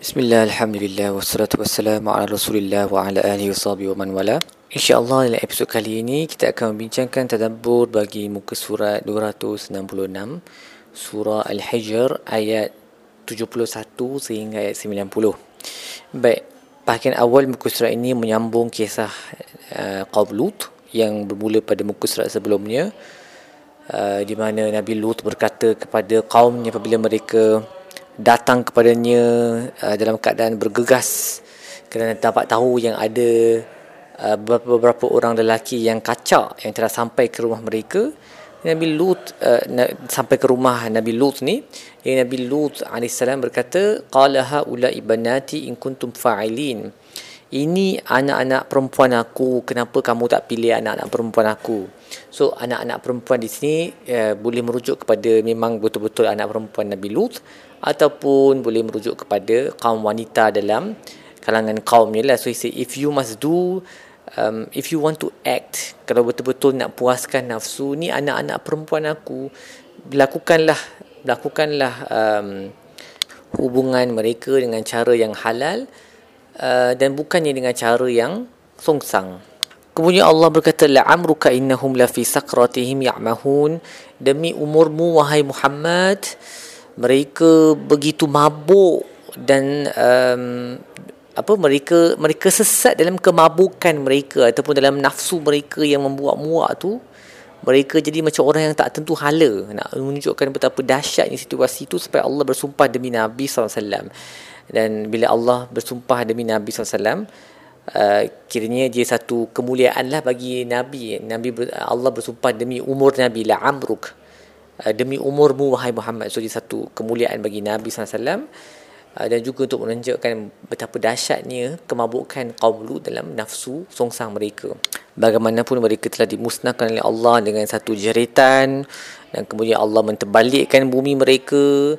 Bismillah, Alhamdulillah, wassalatu wassalamu ala rasulillah wa ala alihi wa wa man wala. InsyaAllah dalam episod kali ini kita akan membincangkan tadabbur bagi muka surat 266 Surah Al-Hijr ayat 71 sehingga ayat 90 Baik, bahagian awal muka surat ini menyambung kisah uh, Qaub Lut yang bermula pada muka surat sebelumnya uh, di mana Nabi Lut berkata kepada kaumnya apabila mereka datang kepadanya uh, dalam keadaan bergegas kerana dapat tahu yang ada uh, beberapa orang lelaki yang kacak yang telah sampai ke rumah mereka. Nabi Lut uh, sampai ke rumah Nabi Lut ni yang Nabi Lut AS berkata qala haula ibanati in kuntum fa'ilin ini anak-anak perempuan aku kenapa kamu tak pilih anak-anak perempuan aku so anak-anak perempuan di sini uh, boleh merujuk kepada memang betul-betul anak perempuan Nabi Lut ataupun boleh merujuk kepada kaum wanita dalam kalangan kaum ni lah. So he say if you must do um, if you want to act kalau betul-betul nak puaskan nafsu ni anak-anak perempuan aku lakukanlah lakukanlah um, hubungan mereka dengan cara yang halal uh, dan bukannya dengan cara yang songsang. Kemudian Allah berkata la'amruka innahum la fi sakratihim ya'mahun. Demi umurmu wahai Muhammad mereka begitu mabuk dan um, apa mereka mereka sesat dalam kemabukan mereka ataupun dalam nafsu mereka yang membuat muak tu mereka jadi macam orang yang tak tentu hala. Nak menunjukkan betapa dahsyatnya situasi itu supaya Allah bersumpah demi Nabi SAW dan bila Allah bersumpah demi Nabi SAW uh, kiranya dia satu kemuliaan lah bagi Nabi. Nabi Allah bersumpah demi umur Nabi la amruk. Uh, demi umurmu wahai Muhammad. So satu kemuliaan bagi Nabi SAW uh, dan juga untuk menunjukkan betapa dahsyatnya kemabukan kaum Lut dalam nafsu songsang mereka. Bagaimanapun mereka telah dimusnahkan oleh Allah dengan satu jeritan dan kemudian Allah menterbalikkan bumi mereka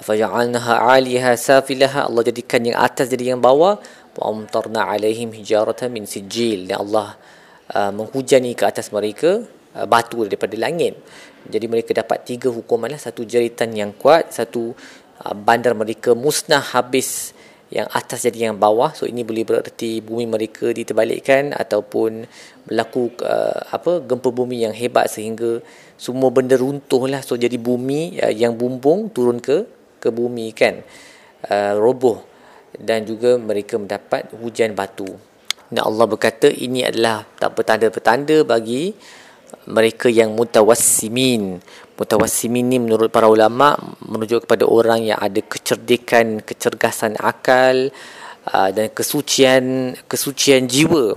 faja'alnaha 'aliha safilaha Allah jadikan yang atas jadi yang bawah wa amtarna 'alaihim hijaratan min sijil dan Allah uh, menghujani ke atas mereka uh, batu daripada langit jadi mereka dapat tiga hukuman lah. Satu jeritan yang kuat, satu uh, bandar mereka musnah habis yang atas jadi yang bawah. So ini boleh bererti bumi mereka diterbalikkan ataupun berlaku uh, apa gempa bumi yang hebat sehingga semua benda runtuh lah. So jadi bumi uh, yang bumbung turun ke ke bumi kan. Uh, roboh dan juga mereka mendapat hujan batu. Dan Allah berkata ini adalah tak petanda-petanda bagi mereka yang mutawassimin mutawassimin ni menurut para ulama merujuk kepada orang yang ada kecerdikan kecergasan akal uh, dan kesucian kesucian jiwa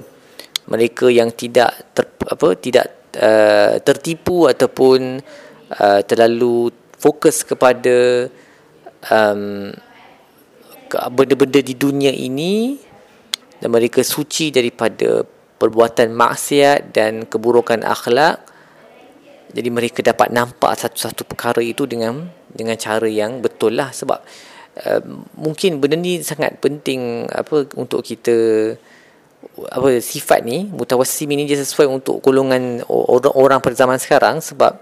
mereka yang tidak ter, apa tidak uh, tertipu ataupun uh, terlalu fokus kepada um, benda-benda di dunia ini dan mereka suci daripada perbuatan maksiat dan keburukan akhlak jadi mereka dapat nampak satu-satu perkara itu dengan dengan cara yang betul lah. Sebab uh, mungkin benda ni sangat penting apa untuk kita apa sifat ni mutawassim ini dia sesuai untuk golongan orang-orang pada zaman sekarang. Sebab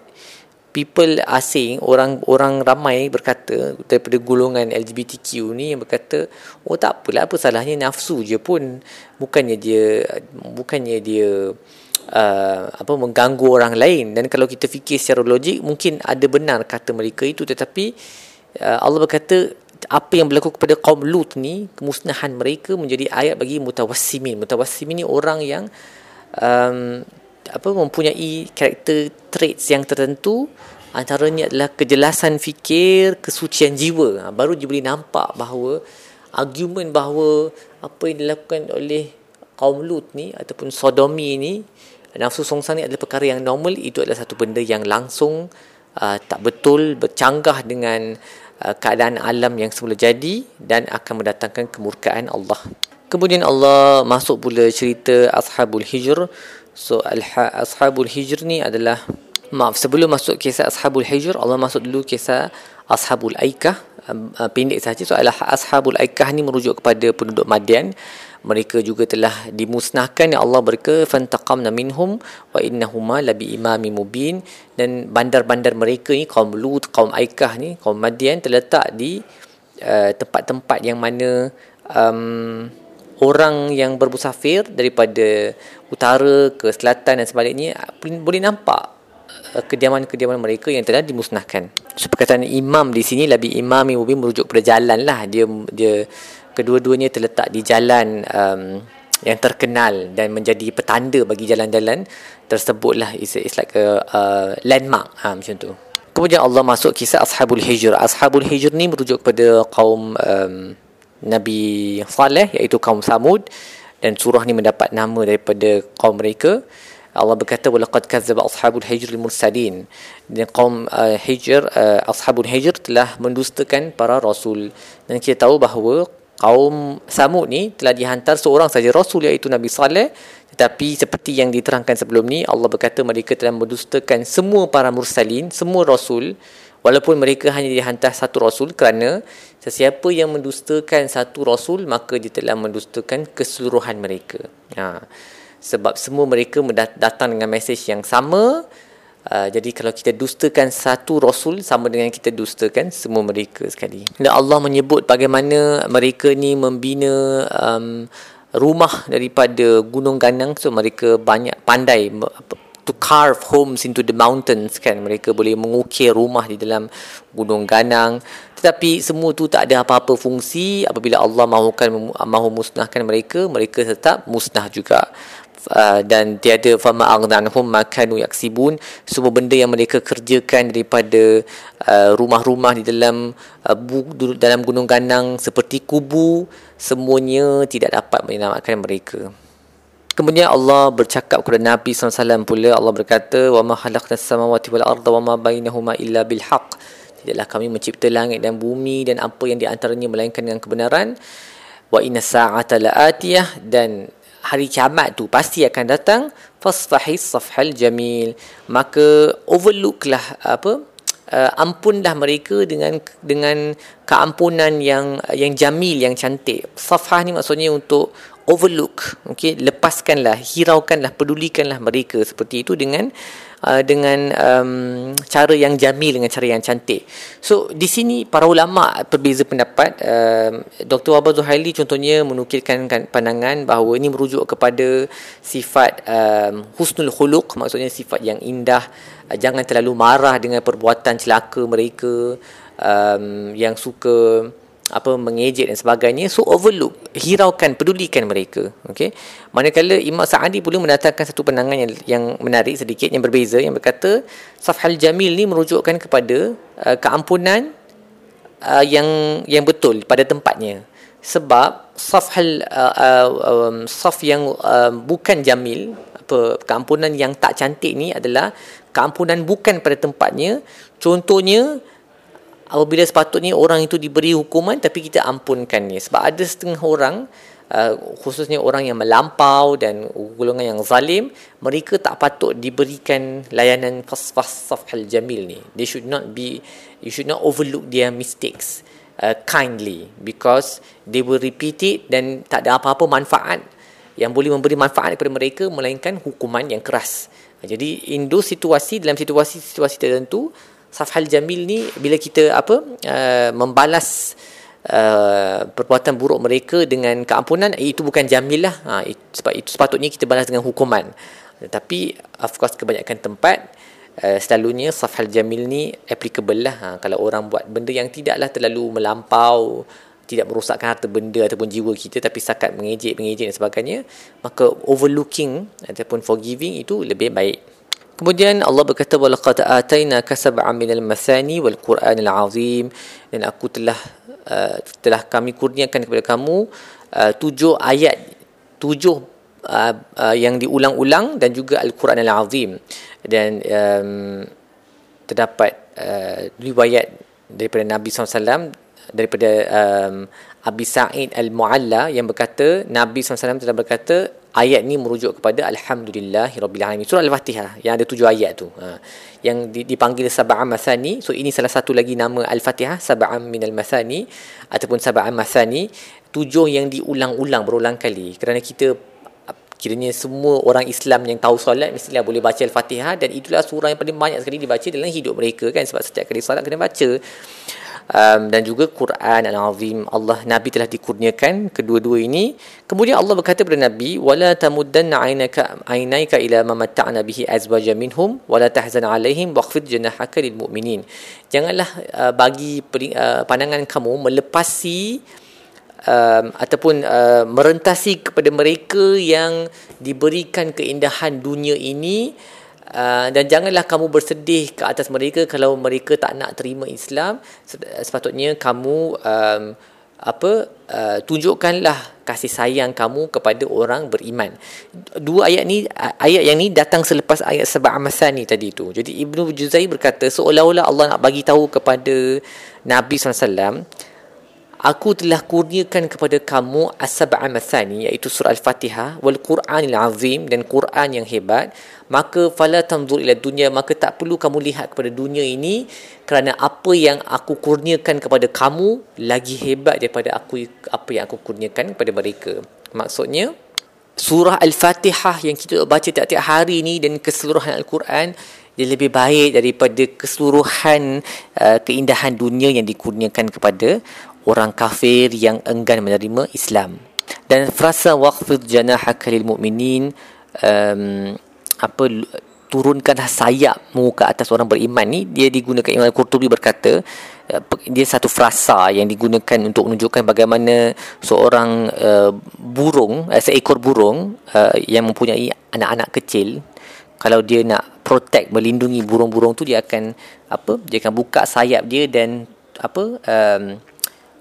people asing orang orang ramai berkata daripada golongan LGBTQ ni yang berkata oh tak apalah apa salahnya nafsu je pun. Bukannya dia bukannya dia uh, apa mengganggu orang lain. Dan kalau kita fikir secara logik mungkin ada benar kata mereka itu. Tetapi uh, Allah berkata apa yang berlaku kepada kaum Lut ni kemusnahan mereka menjadi ayat bagi mutawassimin. Mutawassimin ni orang yang um, apa mempunyai karakter traits yang tertentu. Antaranya adalah kejelasan fikir kesucian jiwa. Ha, baru dia boleh nampak bahawa argument bahawa apa yang dilakukan oleh kaum Lut ni ataupun sodomi ni nafsu songsang ni adalah perkara yang normal. Itu adalah satu benda yang langsung uh, tak betul bercanggah dengan uh, keadaan alam yang semula jadi dan akan mendatangkan kemurkaan Allah. Kemudian Allah masuk pula cerita Ashabul Hijr So Ashabul Hijr ni adalah Maaf sebelum masuk kisah Ashabul Hijr Allah masuk dulu kisah Ashabul Aikah. Uh, Pendek saja So Ashabul Aikah ni merujuk kepada penduduk Madian. Mereka juga telah dimusnahkan. Ya Allah berke fantaqamna minhum wa innahuma labi imami mubin. Dan bandar-bandar mereka ni kaum Lut kaum Aikah ni kaum Madian terletak di uh, tempat-tempat yang mana um, orang yang bermusafir daripada utara ke selatan dan sebaliknya boleh nampak uh, kediaman-kediaman mereka yang telah dimusnahkan. So, perkataan imam di sini lebih imam lebih merujuk pada jalan lah. Dia dia kedua-duanya terletak di jalan um, yang terkenal dan menjadi petanda bagi jalan-jalan tersebutlah. It's, it's like a, a landmark ha, macam tu. Kemudian Allah masuk kisah Ashabul Hijr. Ashabul Hijr ni merujuk kepada kaum um, Nabi Saleh iaitu kaum Samud dan surah ni mendapat nama daripada kaum mereka. Allah berkata walaqad kadzdzaba ashabul hijr mursalin. Dan kaum uh, hijr uh, ashabul hijr telah mendustakan para rasul. Dan kita tahu bahawa kaum Samud ni telah dihantar seorang saja rasul iaitu Nabi Saleh. Tetapi seperti yang diterangkan sebelum ni Allah berkata mereka telah mendustakan semua para mursalin semua rasul walaupun mereka hanya dihantar satu rasul kerana sesiapa yang mendustakan satu rasul maka dia telah mendustakan keseluruhan mereka ha. sebab semua mereka datang dengan mesej yang sama Uh, jadi kalau kita dustakan satu rasul sama dengan kita dustakan semua mereka sekali. Dan Allah menyebut bagaimana mereka ni membina um, rumah daripada gunung ganang so mereka banyak pandai to carve homes into the mountains kan. Mereka boleh mengukir rumah di dalam gunung ganang. Tetapi semua tu tak ada apa-apa fungsi. Apabila Allah mahukan mahu musnahkan mereka mereka tetap musnah juga. Uh, dan tiada fama aghnanhum makanu yaksibun. Semua benda yang mereka kerjakan daripada uh, rumah-rumah di dalam uh, bu, dalam gunung ganang seperti kubu semuanya tidak dapat menyelamatkan mereka Kemudian Allah bercakap kepada Nabi SAW pula Allah berkata wa ma khalaqnas samawati wal arda wa ma bainahuma illa bil haqq. Tidaklah kami mencipta langit dan bumi dan apa yang di antaranya melainkan dengan kebenaran. Wa inna sa'ata la'atiyah dan hari kiamat tu pasti akan datang. Fasfahi safhal jamil. Maka overlooklah apa uh, ampunlah mereka dengan dengan keampunan yang yang jamil yang cantik. Safhah ni maksudnya untuk overlook okey lepaskanlah hiraukanlah pedulikanlah mereka seperti itu dengan uh, dengan um, cara yang jamil dengan cara yang cantik so di sini para ulama berbeza pendapat um, Dr. Wabah Zuhaili contohnya menukilkan kan pandangan bahawa ini merujuk kepada sifat um, husnul khuluq maksudnya sifat yang indah uh, jangan terlalu marah dengan perbuatan celaka mereka um, yang suka apa mengejek dan sebagainya so overlook hiraukan pedulikan mereka okey? Manakala Imam Sa'adi pula mendatangkan satu pandangan yang, yang menarik sedikit yang berbeza yang berkata safhal jamil ni merujukkan kepada uh, keampunan uh, yang yang betul pada tempatnya. Sebab safhal uh, uh, um, saf yang uh, bukan jamil apa keampunan yang tak cantik ni adalah keampunan bukan pada tempatnya. Contohnya apabila sepatutnya orang itu diberi hukuman tapi kita ampunkannya. Sebab ada setengah orang uh, khususnya orang yang melampau dan golongan yang zalim mereka tak patut diberikan layanan fasfas safhal jamil ni. They should not be you should not overlook their mistakes uh, kindly because they will repeat it dan tak ada apa-apa manfaat yang boleh memberi manfaat kepada mereka melainkan hukuman yang keras. Jadi in those situasi dalam situasi-situasi tertentu Safhal Jamil ni bila kita apa uh, membalas uh, perbuatan buruk mereka dengan keampunan itu bukan jamil lah. Ha, itu, sebab itu sepatutnya kita balas dengan hukuman. Tapi of course kebanyakan tempat uh, selalunya Safhal Jamil ni applicable lah. Ha, kalau orang buat benda yang tidaklah terlalu melampau tidak merosakkan harta benda ataupun jiwa kita tapi sakat mengejek mengejek dan sebagainya maka overlooking ataupun forgiving itu lebih baik Kemudian Allah berkata walaqad atainaka sab'an minal mathani wal qur'anil azim. Dan aku telah uh, telah kami kurniakan kepada kamu uh, tujuh ayat tujuh uh, uh, yang diulang-ulang dan juga al-Quran al-azim dan um, terdapat uh, riwayat daripada Nabi SAW daripada um, Abi Sa'id Al-Mu'alla yang berkata Nabi SAW telah berkata ayat ni merujuk kepada alhamdulillahirabbil surah al-fatihah yang ada tujuh ayat tu. Ha. yang dipanggil sab'am masani. So ini salah satu lagi nama al-fatihah sab'am minal masani ataupun sab'am masani. Tujuh yang diulang-ulang berulang kali. Kerana kita kiranya semua orang Islam yang tahu solat mestilah boleh baca al-fatihah. Dan itulah surah yang paling banyak sekali dibaca dalam hidup mereka kan. Sebab setiap kali solat kena baca um, dan juga Quran Al-Azim Allah Nabi telah dikurniakan kedua-dua ini. Kemudian Allah berkata kepada Nabi wala tamuddanna aynaka aynaika ila ma matta'na bihi azwaja minhum wala tahzan alaihim waqfid janahaka lil mu'minin. Janganlah uh, bagi uh, pandangan kamu melepasi um, ataupun uh, merentasi kepada mereka yang diberikan keindahan dunia ini Uh, dan janganlah kamu bersedih ke atas mereka kalau mereka tak nak terima Islam. Sepatutnya kamu um, apa uh, tunjukkanlah kasih sayang kamu kepada orang beriman. Dua ayat ni ayat yang ni datang selepas ayat sebab ni tadi tu. Jadi Ibnu Juzai berkata seolah-olah Allah nak bagi tahu kepada Nabi SAW Aku telah kurniakan kepada kamu as-sab'a mathani iaitu surah al-Fatihah wal Qur'anil azim dan Quran yang hebat. Maka fala tanzur ila dunya maka tak perlu kamu lihat kepada dunia ini kerana apa yang aku kurniakan kepada kamu lagi hebat daripada aku apa yang aku kurniakan kepada mereka. Maksudnya surah al-Fatihah yang kita baca tiap-tiap hari ini dan keseluruhan al-Quran dia lebih baik daripada keseluruhan uh, keindahan dunia yang dikurniakan kepada orang kafir yang enggan menerima Islam. Dan frasa waqfid janahaka lil mu'minin um, apa turunkan sayapmu ke atas orang beriman ni dia digunakan Imam Al-Qurtubi berkata uh, dia satu frasa yang digunakan untuk menunjukkan bagaimana seorang uh, burung uh, seekor burung uh, yang mempunyai anak-anak kecil kalau dia nak protect melindungi burung-burung tu dia akan apa dia akan buka sayap dia dan apa um,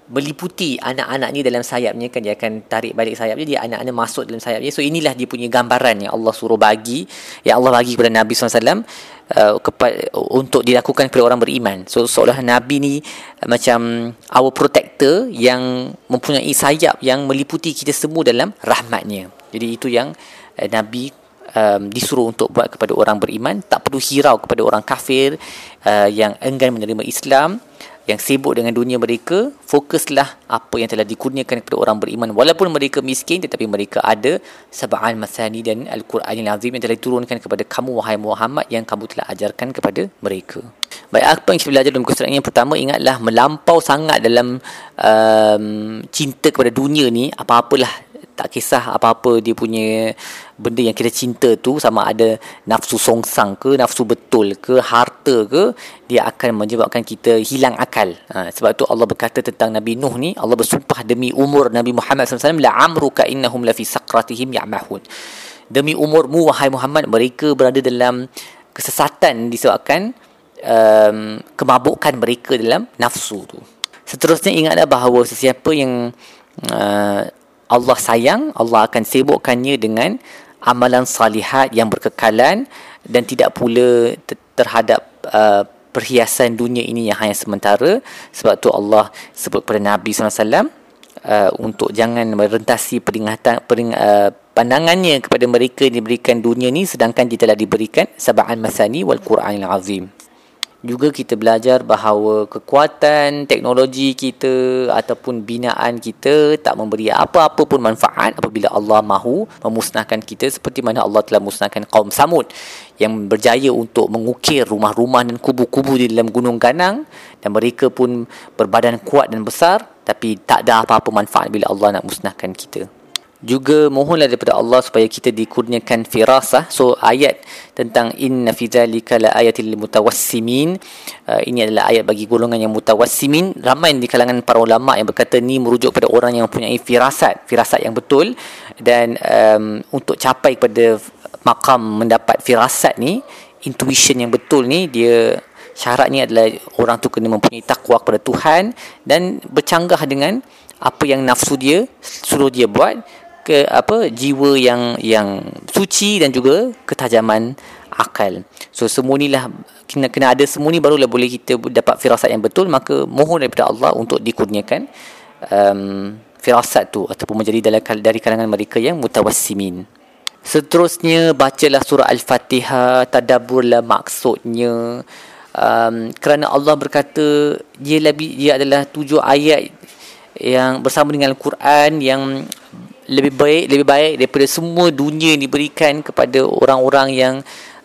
meliputi anak-anak ni dalam sayapnya kan. Dia akan tarik balik sayapnya dia anak-anak masuk dalam sayapnya so inilah dia punya gambaran yang Allah suruh bagi yang Allah bagi kepada Nabi SAW uh, kepada, untuk dilakukan kepada orang beriman. So seolah Nabi ni uh, macam our protector yang mempunyai sayap yang meliputi kita semua dalam rahmatnya. Jadi itu yang uh, Nabi um, disuruh untuk buat kepada orang beriman. Tak perlu hirau kepada orang kafir uh, yang enggan menerima Islam yang sibuk dengan dunia mereka fokuslah apa yang telah dikurniakan kepada orang beriman. Walaupun mereka miskin tetapi mereka ada sab'an masani dan al-Quran yang azim yang telah diturunkan kepada kamu wahai Muhammad yang kamu telah ajarkan kepada mereka. Baik apa yang kita belajar dalam kesempatan yang pertama? Ingatlah melampau sangat dalam um, cinta kepada dunia ni apa-apalah tak kisah apa-apa dia punya benda yang kita cinta tu sama ada nafsu songsang ke nafsu betul ke harta ke dia akan menyebabkan kita hilang akal. Ha, sebab tu Allah berkata tentang Nabi Nuh ni Allah bersumpah demi umur Nabi Muhammad SAW la amruka innahum la fi saqratihim ya'mahun. Demi umurmu wahai Muhammad mereka berada dalam kesesatan disebabkan um, kemabukan mereka dalam nafsu tu. Seterusnya ingatlah bahawa sesiapa yang uh, Allah sayang, Allah akan sibukkannya dengan amalan salihat yang berkekalan dan tidak pula terhadap uh, perhiasan dunia ini yang hanya sementara. Sebab tu Allah sebut kepada Nabi SAW uh, untuk jangan merentasi peringatan, pering, uh, pandangannya kepada mereka yang diberikan dunia ini sedangkan dia telah diberikan sab'an masani wal Quranil azim juga kita belajar bahawa kekuatan teknologi kita ataupun binaan kita tak memberi apa-apa pun manfaat apabila Allah mahu memusnahkan kita seperti mana Allah telah musnahkan kaum Samud yang berjaya untuk mengukir rumah-rumah dan kubu-kubu di dalam gunung ganang dan mereka pun berbadan kuat dan besar tapi tak ada apa-apa manfaat bila Allah nak musnahkan kita juga mohonlah daripada Allah supaya kita dikurniakan firasah. So ayat tentang inna fi zalika la ayatil mutawassimin uh, ini adalah ayat bagi golongan yang mutawassimin ramai di kalangan para ulama yang berkata ni merujuk pada orang yang mempunyai firasat firasat yang betul. Dan um, untuk capai kepada makam mendapat firasat ni intuition yang betul ni dia syaratnya adalah orang tu kena mempunyai takwa kepada Tuhan dan bercanggah dengan apa yang nafsu dia suruh dia buat ke apa jiwa yang yang suci dan juga ketajaman akal. So semua inilah kena kena ada semua ni barulah boleh kita dapat firasat yang betul maka mohon daripada Allah untuk dikurniakan um, firasat tu ataupun menjadi dari, dari kalangan mereka yang mutawassimin. Seterusnya bacalah surah Al-Fatihah, tadabburlah maksudnya. Um, kerana Allah berkata dia lebih dia adalah tujuh ayat yang bersama dengan Al-Quran yang lebih baik lebih baik daripada semua dunia yang diberikan kepada orang-orang yang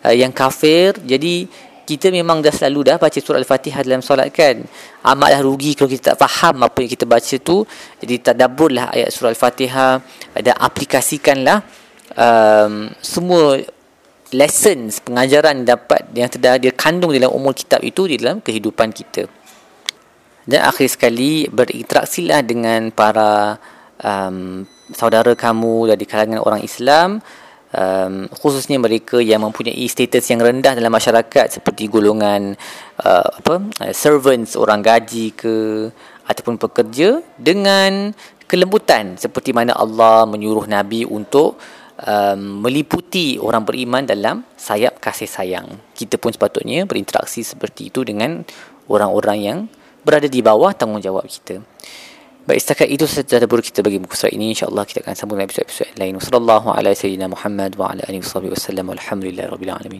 uh, yang kafir jadi kita memang dah selalu dah baca surah Al-Fatihah dalam solat kan. Amatlah rugi kalau kita tak faham apa yang kita baca tu. Jadi tadabburlah ayat surah Al-Fatihah dan aplikasikanlah um, semua lessons pengajaran dapat yang terdapat dia kandung dalam umur kitab itu di dalam kehidupan kita. Dan akhir sekali berinteraksilah dengan para um, saudara kamu dari kalangan orang Islam um, khususnya mereka yang mempunyai status yang rendah dalam masyarakat seperti golongan uh, apa uh, servants orang gaji ke ataupun pekerja dengan kelembutan seperti mana Allah menyuruh nabi untuk um, meliputi orang beriman dalam sayap kasih sayang. Kita pun sepatutnya berinteraksi seperti itu dengan orang-orang yang berada di bawah tanggungjawab kita Baik, setakat itu sahaja tadabbur kita bagi muka surat ini. InsyaAllah kita akan sambung dengan episod-episod lain. Wassalamualaikum warahmatullahi wabarakatuh. Wa ala alihi wa sallam. Alhamdulillah rabbil alamin.